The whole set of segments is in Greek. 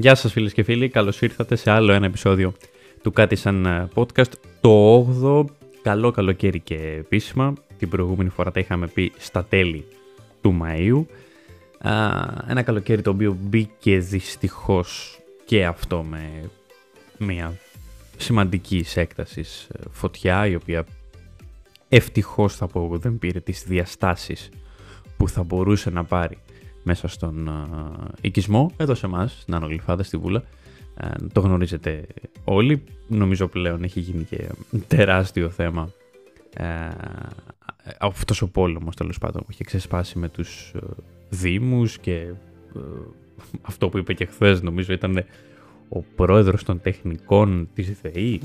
Γεια σας φίλες και φίλοι, καλώς ήρθατε σε άλλο ένα επεισόδιο του Κάτι Σαν ε, Podcast, το 8ο, καλό καλοκαίρι και επίσημα, την προηγούμενη φορά τα είχαμε πει στα τέλη του Μαΐου, ένα καλοκαίρι το οποίο μπήκε δυστυχώς και αυτό με μια σημαντική έκταση ε, φωτιά, η οποία ευτυχώς θα πω δεν πήρε τις διαστάσεις που θα μπορούσε να πάρει μέσα στον uh, οικισμό, εδώ σε εμάς, στην Ανογλυφάδα, στη Βούλα. Uh, το γνωρίζετε όλοι. Νομίζω πλέον έχει γίνει και τεράστιο θέμα uh, αυτός ο πόλεμος τέλος πάντων που έχει ξεσπάσει με τους uh, δήμους και αυτό που είπε και χθες νομίζω ήταν ο πρόεδρος των τεχνικών της ΔΕΗ.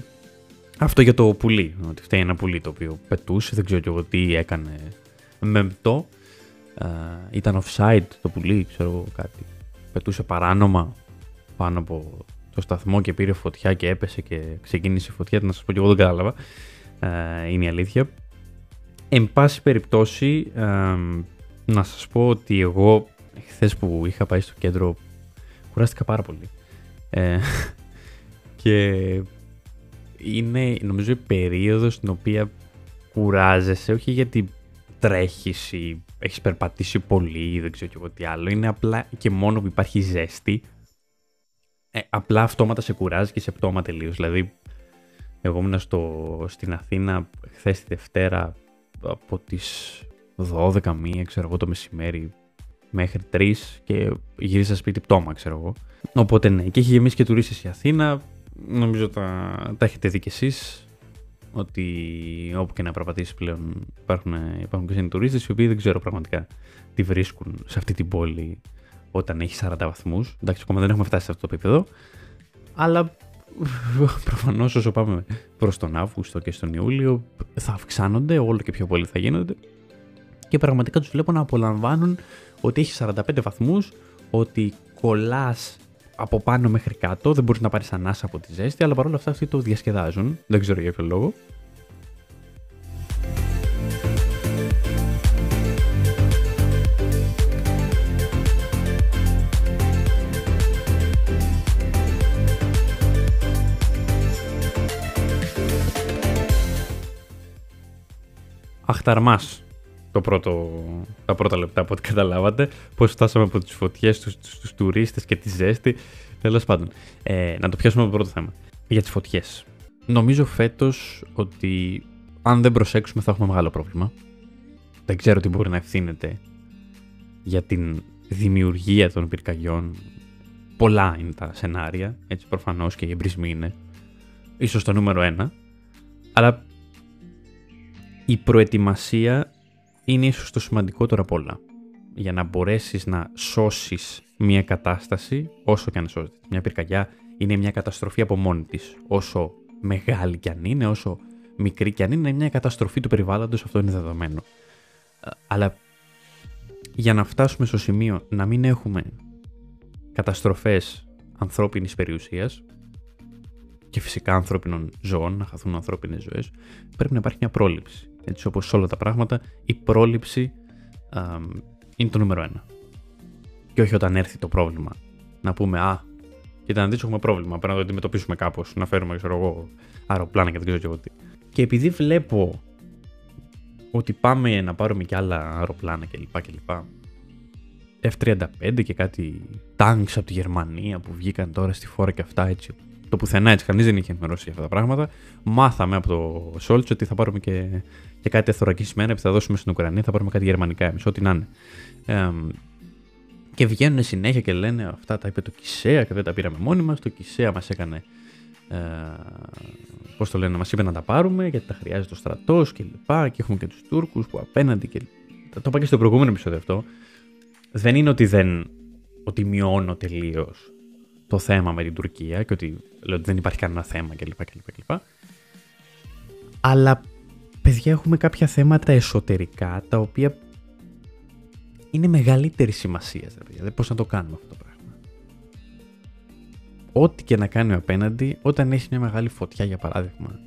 Αυτό για το πουλί, ότι φταίει ένα πουλί το οποίο πετούσε, δεν ξέρω και εγώ τι έκανε μεμπτό ήταν offside το πουλί, ξέρω εγώ κάτι. Πετούσε παράνομα πάνω από το σταθμό και πήρε φωτιά και έπεσε και ξεκίνησε η φωτιά. Να σας πω και εγώ δεν κατάλαβα. είναι η αλήθεια. Εν πάση περιπτώσει, να σας πω ότι εγώ χθες που είχα πάει στο κέντρο κουράστηκα πάρα πολύ. Ε, και είναι νομίζω η περίοδος στην οποία κουράζεσαι, όχι γιατί τρέχεις ή έχεις περπατήσει πολύ ή δεν ξέρω και εγώ τι άλλο. Είναι απλά και μόνο που υπάρχει ζέστη. Ε, απλά αυτόματα σε κουράζει και σε πτώμα τελείως. Δηλαδή, εγώ ήμουν στο, στην Αθήνα χθες τη Δευτέρα από τις 12 μία, ξέρω εγώ, το μεσημέρι μέχρι 3 και γύρισα σπίτι πτώμα, ξέρω εγώ. Οπότε ναι, και έχει γεμίσει και τουρίστες η Αθήνα. Νομίζω τα, τα έχετε δει κι εσείς ότι όπου και να περπατήσεις πλέον υπάρχουν, υπάρχουν και τουρίστε οι οποίοι δεν ξέρω πραγματικά τι βρίσκουν σε αυτή την πόλη όταν έχει 40 βαθμούς. Εντάξει, ακόμα δεν έχουμε φτάσει σε αυτό το επίπεδο. Αλλά προφανώς όσο πάμε προς τον Αύγουστο και στον Ιούλιο θα αυξάνονται, όλο και πιο πολύ θα γίνονται. Και πραγματικά τους βλέπω να απολαμβάνουν ότι έχει 45 βαθμούς, ότι κολλάς από πάνω μέχρι κάτω, δεν μπορείς να πάρεις ανάσα από τη ζέστη, αλλά παρόλα αυτά αυτοί το διασκεδάζουν. Δεν ξέρω για ποιο λόγο. Αχταρμάς το πρώτο, τα πρώτα λεπτά από ό,τι καταλάβατε. Πώς φτάσαμε από τις φωτιές στου τους, τουρίστες και τη ζέστη. Τέλος πάντων. Ε, να το πιάσουμε από το πρώτο θέμα. Για τις φωτιές. Νομίζω φέτος ότι αν δεν προσέξουμε θα έχουμε μεγάλο πρόβλημα. Δεν ξέρω τι μπορεί να ευθύνεται για την δημιουργία των πυρκαγιών. Πολλά είναι τα σενάρια, έτσι προφανώς και οι εμπρισμοί είναι ίσως το νούμερο ένα. Αλλά η προετοιμασία είναι ίσως το σημαντικότερο από όλα. Για να μπορέσεις να σώσεις μια κατάσταση, όσο και αν σώζεται. Μια πυρκαγιά είναι μια καταστροφή από μόνη της. Όσο μεγάλη κι αν είναι, όσο μικρή κι αν είναι, είναι μια καταστροφή του περιβάλλοντος, αυτό είναι δεδομένο. Ε, αλλά για να φτάσουμε στο σημείο να μην έχουμε καταστροφές ανθρώπινης περιουσίας και φυσικά ανθρώπινων ζώων, να χαθούν ανθρώπινες ζωές, πρέπει να υπάρχει μια πρόληψη έτσι όπως όλα τα πράγματα, η πρόληψη είναι το νούμερο ένα. Και όχι όταν έρθει το πρόβλημα. Να πούμε, α, κοίτα να δεις έχουμε πρόβλημα, πρέπει να το αντιμετωπίσουμε κάπως, να φέρουμε, ξέρω εγώ, αεροπλάνα και δεν ξέρω και εγώ τι. Και επειδή βλέπω ότι πάμε να πάρουμε και άλλα αεροπλάνα κλπ. κλπ. F-35 και κάτι tanks από τη Γερμανία που βγήκαν τώρα στη φόρα και αυτά έτσι το πουθενά έτσι, κανείς δεν είχε ενημερώσει για αυτά τα πράγματα. Μάθαμε από το Σόλτς ότι θα πάρουμε και, και κάτι εθωρακισμένα που θα δώσουμε στην Ουκρανία, θα πάρουμε κάτι γερμανικά εμείς, ό,τι να είναι. Ε, και βγαίνουν συνέχεια και λένε αυτά τα είπε το Κισέα και δεν τα πήραμε μόνοι μας. Το Κισέα μας έκανε. Ε, Πώς το λένε, μας είπε να τα πάρουμε γιατί τα χρειάζεται ο στρατός και λοιπά. Και έχουμε και τους Τούρκους που απέναντι. Και... Το είπα και στο προηγούμενο επεισόδιο αυτό. Δεν είναι ότι δεν. ότι μειώνω τελείως το θέμα με την Τουρκία και ότι, λέω, ότι δεν υπάρχει κανένα θέμα κλπ. κλπ, κλπ. Αλλά, παιδιά, έχουμε κάποια θέματα εσωτερικά τα οποία είναι μεγαλύτερη σημασίας. Δηλαδή, πώς να το κάνουμε αυτό το πράγμα. Ό,τι και να κάνει ο απέναντι, όταν έχει μια μεγάλη φωτιά, για παράδειγμα,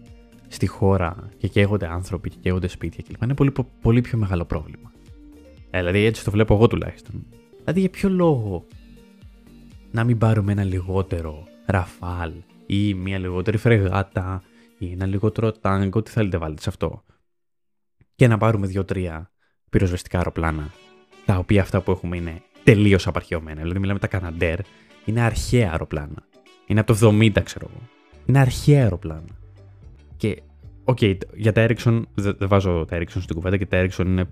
στη χώρα και καίγονται άνθρωποι και καίγονται σπίτια κλπ. Είναι πολύ, πολύ πιο μεγάλο πρόβλημα. Ε, δηλαδή, έτσι το βλέπω εγώ τουλάχιστον. Δηλαδή, για ποιο λόγο να μην πάρουμε ένα λιγότερο ραφάλ ή μια λιγότερη φρεγάτα ή ένα λιγότερο τάγκ, ό,τι θέλετε βάλετε σε αυτό. Και να πάρουμε δύο-τρία πυροσβεστικά αεροπλάνα, τα οποία αυτά που έχουμε είναι τελείως απαρχαιωμένα. Δηλαδή, μιλάμε τα Καναντέρ, είναι αρχαία αεροπλάνα. Είναι από το 70, ξέρω εγώ. Είναι αρχαία αεροπλάνα. Και, OK, okay, για τα Erickson, δεν βάζω τα Erickson στην κουβέντα και τα Erickson είναι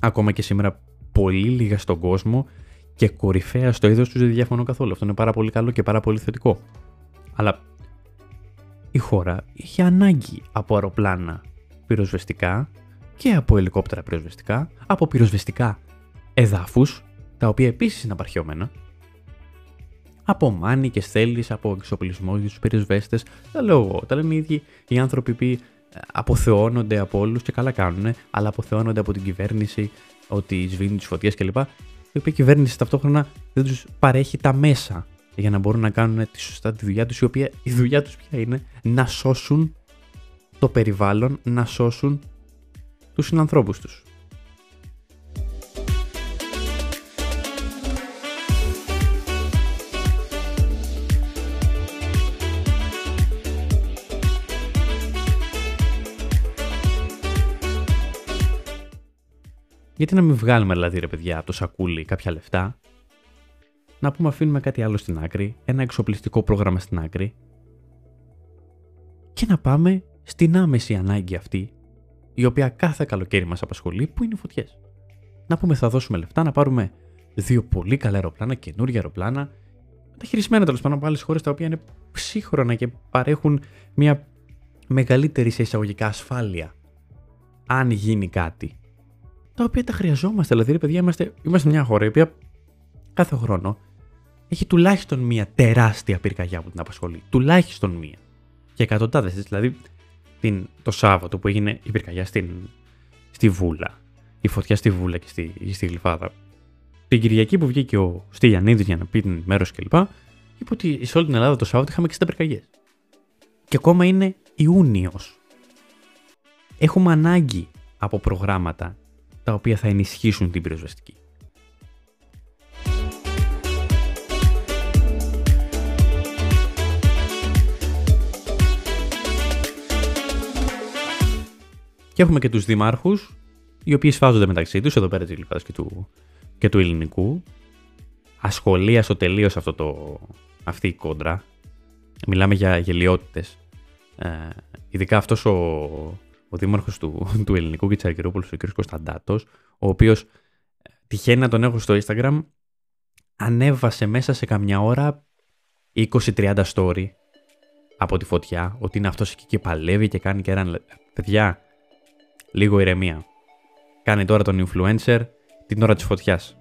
ακόμα και σήμερα πολύ λίγα στον κόσμο και κορυφαία στο είδος τους δεν διαφωνώ καθόλου. Αυτό είναι πάρα πολύ καλό και πάρα πολύ θετικό. Αλλά η χώρα είχε ανάγκη από αεροπλάνα πυροσβεστικά και από ελικόπτερα πυροσβεστικά, από πυροσβεστικά εδάφους, τα οποία επίσης είναι απαρχαιωμένα, από μάνι και στέλνει, από εξοπλισμό για τους πυροσβέστες. Τα λέω εγώ, τα λένε οι ίδιοι οι άνθρωποι που αποθεώνονται από όλους και καλά κάνουν, αλλά αποθεώνονται από την κυβέρνηση ότι σβήνει τις φωτιές κλπ. Η οποία κυβέρνηση ταυτόχρονα δεν τους παρέχει τα μέσα για να μπορούν να κάνουν τη σωστά τη δουλειά τους, η οποία η δουλειά τους πια είναι; Να σώσουν το περιβάλλον, να σώσουν τους συνανθρώπους τους. Γιατί να μην βγάλουμε δηλαδή ρε παιδιά από το σακούλι κάποια λεφτά, να πούμε αφήνουμε κάτι άλλο στην άκρη, ένα εξοπλιστικό πρόγραμμα στην άκρη και να πάμε στην άμεση ανάγκη αυτή, η οποία κάθε καλοκαίρι μας απασχολεί, που είναι οι φωτιές. Να πούμε θα δώσουμε λεφτά, να πάρουμε δύο πολύ καλά αεροπλάνα, καινούργια αεροπλάνα, χειρισμένα τέλος πάντων από άλλες χώρες τα οποία είναι ψύχρονα και παρέχουν μια μεγαλύτερη σε εισαγωγικά ασφάλεια. Αν γίνει κάτι τα οποία τα χρειαζόμαστε. Δηλαδή, ρε παιδιά, είμαστε, είμαστε μια χώρα η οποία κάθε χρόνο έχει τουλάχιστον μία τεράστια πυρκαγιά που την απασχολεί. Τουλάχιστον μία. Και εκατοντάδες. Δηλαδή, την, το Σάββατο που έγινε η πυρκαγιά στην, στη Βούλα, η φωτιά στη Βούλα και στη, στη Γλυφάδα. Την Κυριακή που βγήκε ο Στυλιανίδης για να πει την μέρο κλπ. είπε ότι σε όλη την Ελλάδα το Σάββατο είχαμε 60 πυρκαγιές. Και ακόμα είναι Ιούνιος. Έχουμε ανάγκη από προγράμματα τα οποία θα ενισχύσουν την πυροσβεστική. Και έχουμε και τους δημάρχους, οι οποίοι σφάζονται μεταξύ τους, εδώ πέρα της Γλυφάδας και του, και του ελληνικού. Ασχολίαστο τελείως αυτό το, αυτή η κόντρα. Μιλάμε για γελιότητες. Ε, ειδικά αυτός ο, ο δήμαρχος του, του ελληνικού και της Αργυρούπολης, ο κ. Κωνσταντάτος, ο οποίος ε, τυχαίνει να τον έχω στο Instagram, ανέβασε μέσα σε καμιά ώρα 20-30 story από τη φωτιά, ότι είναι αυτός εκεί και παλεύει και κάνει και έναν... Παιδιά, λίγο ηρεμία. Κάνει τώρα τον influencer την ώρα της φωτιάς.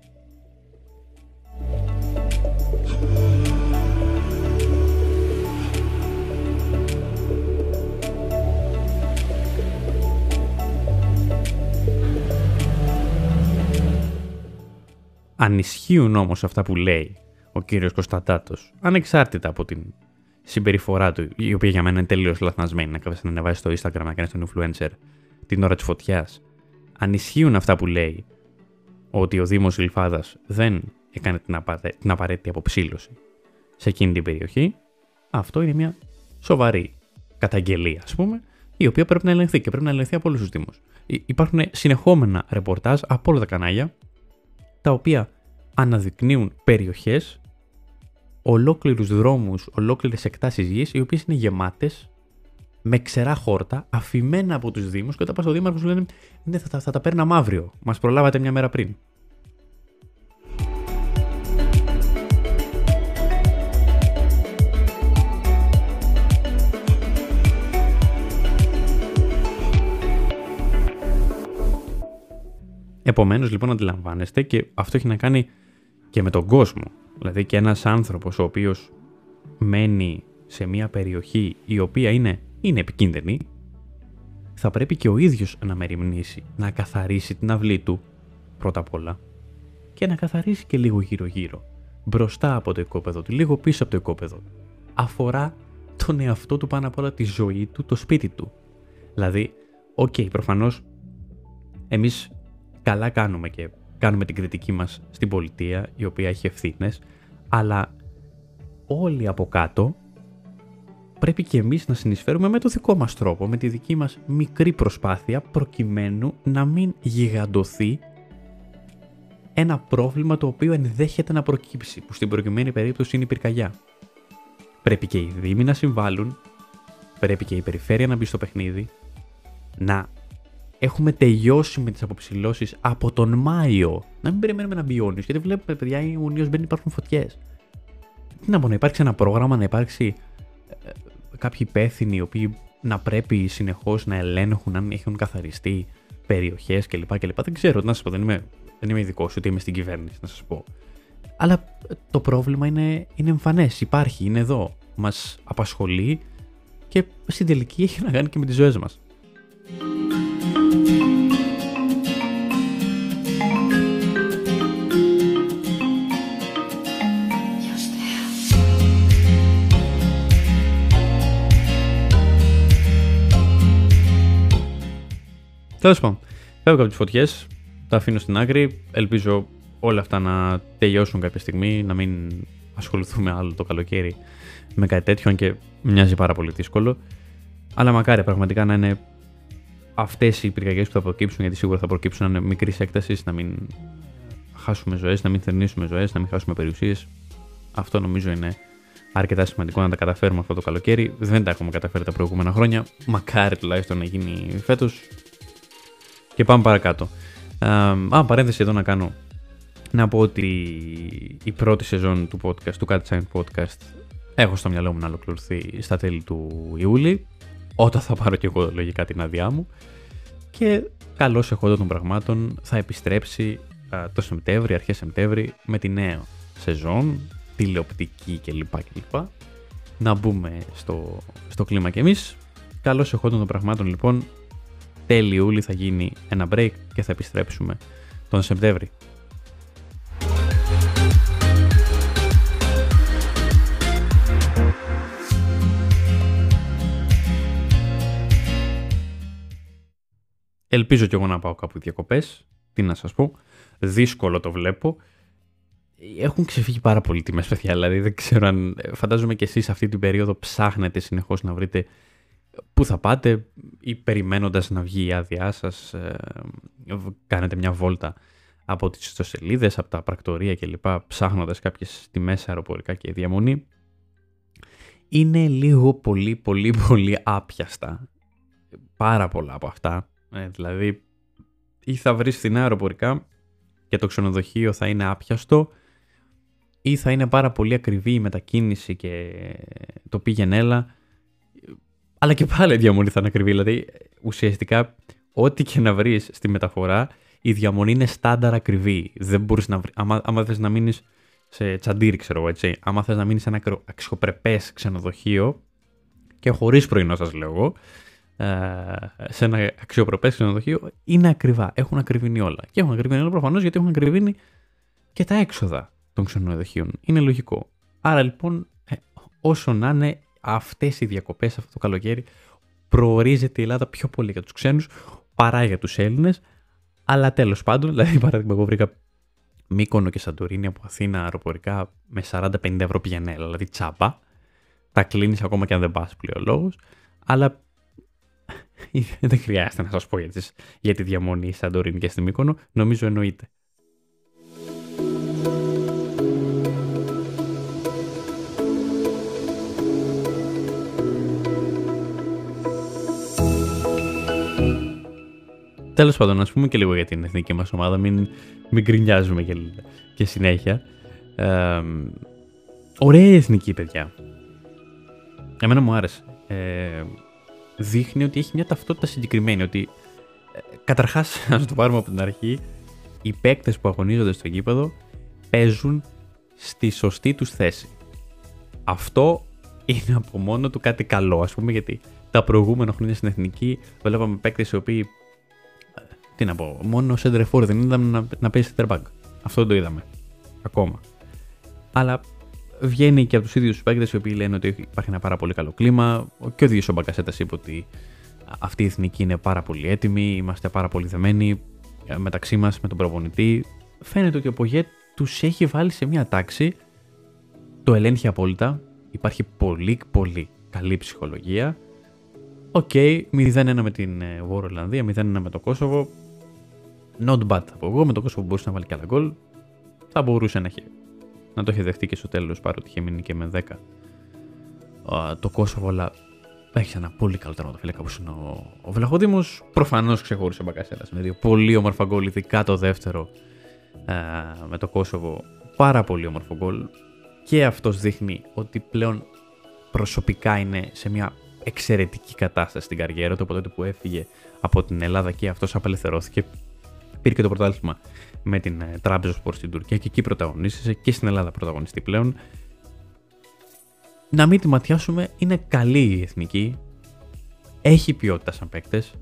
Αν ισχύουν όμως αυτά που λέει ο κύριος Κωνσταντάτος, ανεξάρτητα από την συμπεριφορά του, η οποία για μένα είναι τελείως λαθασμένη, να κάθεσαι να ανεβάσεις στο Instagram, να κάνεις τον influencer την ώρα της φωτιάς, αν ισχύουν αυτά που λέει ότι ο Δήμος Λιφάδας δεν έκανε την, την απαραίτητη αποψήλωση σε εκείνη την περιοχή, αυτό είναι μια σοβαρή καταγγελία, ας πούμε, η οποία πρέπει να ελεγχθεί και πρέπει να ελεγχθεί από όλους τους Δήμους. Υπάρχουν συνεχόμενα ρεπορτάζ από όλα τα κανάλια τα οποία αναδεικνύουν περιοχές, ολόκληρους δρόμους, ολόκληρες εκτάσεις γης, οι οποίες είναι γεμάτες με ξερά χόρτα, αφημένα από τους Δήμους και όταν πας στο Δήμαρχο σου λένε ναι, θα, θα, θα τα παίρναμε αύριο, μας προλάβατε μια μέρα πριν. Επομένως, λοιπόν, αντιλαμβάνεστε και αυτό έχει να κάνει και με τον κόσμο. Δηλαδή και ένας άνθρωπος ο οποίος μένει σε μια περιοχή η οποία είναι, είναι επικίνδυνη, θα πρέπει και ο ίδιος να μεριμνήσει, να καθαρίσει την αυλή του πρώτα απ' όλα και να καθαρίσει και λίγο γύρω-γύρω, μπροστά από το οικόπεδο του, λίγο πίσω από το οικόπεδο. Αφορά τον εαυτό του πάνω απ' όλα τη ζωή του, το σπίτι του. Δηλαδή, OK, okay, προφανώς καλά κάνουμε και κάνουμε την κριτική μας στην πολιτεία, η οποία έχει ευθύνες, Αλλά όλοι από κάτω πρέπει και εμείς να συνεισφέρουμε με το δικό μας τρόπο, με τη δική μας μικρή προσπάθεια προκειμένου να μην γιγαντωθεί ένα πρόβλημα το οποίο ενδέχεται να προκύψει, που στην προκειμένη περίπτωση είναι η πυρκαγιά. Πρέπει και οι Δήμοι να συμβάλλουν, πρέπει και η Περιφέρεια να μπει στο παιχνίδι, να έχουμε τελειώσει με τις αποψηλώσεις από τον Μάιο. Να μην περιμένουμε να μπει Ιούνιος, γιατί βλέπουμε παιδιά Ιούνιος δεν υπάρχουν φωτιές. Τι να πω, να υπάρξει ένα πρόγραμμα, να υπάρξει ε, κάποιοι υπεύθυνοι οι οποίοι να πρέπει συνεχώς να ελέγχουν αν έχουν καθαριστεί περιοχές κλπ. κλπ. Δεν ξέρω, να σας πω, δεν είμαι, δεν είμαι ειδικός, ούτε είμαι στην κυβέρνηση, να σας πω. Αλλά το πρόβλημα είναι, είναι εμφανές, υπάρχει, είναι εδώ. Μας απασχολεί και στην τελική έχει να κάνει και με τις ζωές μας. Τέλος πάντων, φεύγω από τις φωτιές, τα αφήνω στην άκρη. Ελπίζω όλα αυτά να τελειώσουν κάποια στιγμή, να μην ασχοληθούμε άλλο το καλοκαίρι με κάτι τέτοιο, αν και μοιάζει πάρα πολύ δύσκολο. Αλλά μακάρι πραγματικά να είναι αυτές οι πυρκαγιές που θα προκύψουν, γιατί σίγουρα θα προκύψουν να είναι μικρής έκτασης, να μην χάσουμε ζωές, να μην θερνήσουμε ζωές, να μην χάσουμε περιουσίες. Αυτό νομίζω είναι αρκετά σημαντικό να τα καταφέρουμε αυτό το καλοκαίρι. Δεν τα έχουμε καταφέρει τα προηγούμενα χρόνια. Μακάρι τουλάχιστον να γίνει φέτος. Και πάμε παρακάτω. Α, παρένθεση εδώ να κάνω. Να πω ότι η πρώτη σεζόν του podcast, του Cat Sign Podcast, έχω στο μυαλό μου να ολοκληρωθεί στα τέλη του Ιούλη, όταν θα πάρω και εγώ λογικά την άδειά μου. Και καλώς εχόντων των πραγμάτων θα επιστρέψει α, το Σεπτέμβρη, αρχές Σεπτέμβρη, με τη νέα σεζόν, τηλεοπτική κλπ. κλπ. Να μπούμε στο, στο κλίμα κι εμείς. Καλώς εχόντων των πραγμάτων λοιπόν, τέλη Ιούλη θα γίνει ένα break και θα επιστρέψουμε τον Σεπτέμβρη. Ελπίζω κι εγώ να πάω κάπου διακοπές. Τι να σας πω. Δύσκολο το βλέπω. Έχουν ξεφύγει πάρα πολύ τιμές, παιδιά. Δηλαδή δεν ξέρω αν... Φαντάζομαι κι εσείς αυτή την περίοδο ψάχνετε συνεχώς να βρείτε πού θα πάτε ή περιμένοντας να βγει η άδειά σας ε, κάνετε μια βόλτα από τις ιστοσελίδες, από τα πρακτορία κλπ. ψάχνοντας κάποιες τιμές αεροπορικά και διαμονή. Είναι λίγο πολύ πολύ πολύ άπιαστα. Πάρα πολλά από αυτά. Ε, δηλαδή ή θα βρεις φθηνά αεροπορικά και το ξενοδοχείο θα είναι άπιαστο ή θα είναι πάρα πολύ ακριβή η μετακίνηση και το πήγαινε έλα αλλά και πάλι η διαμονή θα είναι ακριβή. Δηλαδή, ουσιαστικά, ό,τι και να βρεις στη μεταφορά, η διαμονή είναι στάνταρ ακριβή. Δεν μπορείς να βρει. Άμα, άμα θες να μείνεις σε τσαντήρι, ξέρω εγώ έτσι. Άμα θες να μείνεις σε ένα αξιοπρεπές ξενοδοχείο και χωρίς πρωινό, σας λέω εγώ, ε, σε ένα αξιοπρεπές ξενοδοχείο, είναι ακριβά. Έχουν ακριβήνει όλα. Και έχουν ακριβήνει όλα προφανώς γιατί έχουν ακριβήνει και τα έξοδα των ξενοδοχείων. Είναι λογικό. Άρα λοιπόν, ε, όσο να είναι, αυτές οι διακοπές αυτό το καλοκαίρι προορίζεται η Ελλάδα πιο πολύ για τους ξένους παρά για τους Έλληνες. Αλλά τέλος πάντων, δηλαδή παράδειγμα, εγώ βρήκα Μύκονο και Σαντορίνη από Αθήνα αεροπορικά με 40-50 ευρώ πιανέλα, δηλαδή τσάπα. Τα κλείνεις ακόμα και αν δεν πας πλέον λόγος. Αλλά δεν χρειάζεται να σας πω για, για τη διαμονή Σαντορίνη και στη Μύκονο. Νομίζω εννοείται. Τέλος πάντων, ας πούμε και λίγο για την εθνική μας ομάδα, μην, μην γκρινιάζουμε και, και συνέχεια. Ε, ωραία εθνική, παιδιά. Εμένα μου άρεσε. Ε, δείχνει ότι έχει μια ταυτότητα συγκεκριμένη. Ότι ε, καταρχάς, να το πάρουμε από την αρχή, οι παίκτες που αγωνίζονται στο γήπεδο παίζουν στη σωστή τους θέση. Αυτό είναι από μόνο του κάτι καλό, ας πούμε, γιατί τα προηγούμενα χρόνια στην εθνική βλέπαμε παίκτες οι οποίοι τι να πω, μόνο σε Center δεν είδαμε να, να παίζει center back. Αυτό το είδαμε. Ακόμα. Αλλά βγαίνει και από τους ίδιους τους παίκτες οι οποίοι λένε ότι υπάρχει ένα πάρα πολύ καλό κλίμα. Και ο ίδιος ο Μπακασέτας είπε ότι αυτή η εθνική είναι πάρα πολύ έτοιμη, είμαστε πάρα πολύ δεμένοι ε, μεταξύ μας με τον προπονητή. Φαίνεται ότι ο Πογέ τους έχει βάλει σε μια τάξη το ελέγχει απόλυτα. Υπάρχει πολύ πολύ καλή ψυχολογία. OK, okay, 0-1 με την ε, Βόρεια Ολλανδία, 0-1 με το Κόσοβο. Not bad θα πω εγώ. Με το Κόσοβο μπορούσε να βάλει και άλλα γκολ. Θα μπορούσε να, έχει, να το έχει δεχτεί και στο τέλος παρότι είχε μείνει και με 10 uh, το Κόσοβο, αλλά έχει ένα πολύ καλό τερματοφύλακα όπω είναι ο, ο Βλαχοδήμος. Προφανώς ξεχώρισε ο Μπακασέτα με δύο πολύ όμορφα γκολ, ειδικά το δεύτερο uh, με το Κόσοβο. Πάρα πολύ όμορφο γκολ. Και αυτός δείχνει ότι πλέον προσωπικά είναι σε μια εξαιρετική κατάσταση στην καριέρα του από τότε που έφυγε από την Ελλάδα και αυτός απελευθερώθηκε. Πήρε και το πρωτάθλημα με την ε, Trabzonspor στην Τουρκία και εκεί πρωταγωνίστησε και στην Ελλάδα πρωταγωνιστή πλέον. Να μην τη ματιάσουμε, είναι καλή η εθνική. Έχει ποιότητα σαν παίκτες.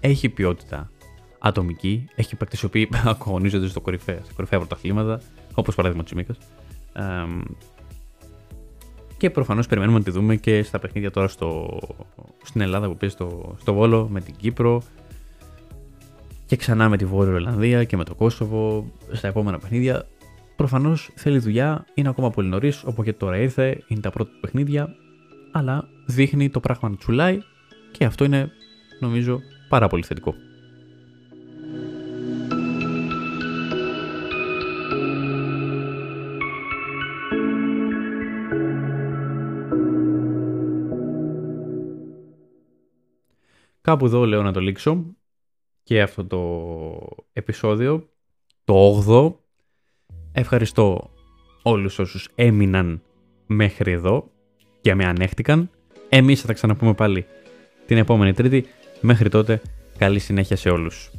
Έχει ποιότητα ατομική. Έχει παίκτες οι οποίοι αγωνίζονται στο κορυφαία, στα κορυφαία πρωταθλήματα, όπως παράδειγμα Τσιμίκας. Και προφανώς περιμένουμε να τη δούμε και στα παιχνίδια τώρα στο, στην Ελλάδα που παίζει στο, στο Βόλο με την Κύπρο. Και ξανά με τη Βόρεια Ολλανδία και με το Κόσοβο στα επόμενα παιχνίδια. Προφανώς θέλει δουλειά, είναι ακόμα πολύ νωρίς, όπω και τώρα ήρθε, είναι τα πρώτα παιχνίδια. Αλλά δείχνει το πράγμα να τσουλάει και αυτό είναι νομίζω πάρα πολύ θετικό. Κάπου εδώ λέω να το λήξω και αυτό το επεισόδιο, το 8ο. Ευχαριστώ όλους όσους έμειναν μέχρι εδώ και με ανέχτηκαν. Εμείς θα τα ξαναπούμε πάλι την επόμενη Τρίτη. Μέχρι τότε, καλή συνέχεια σε όλους.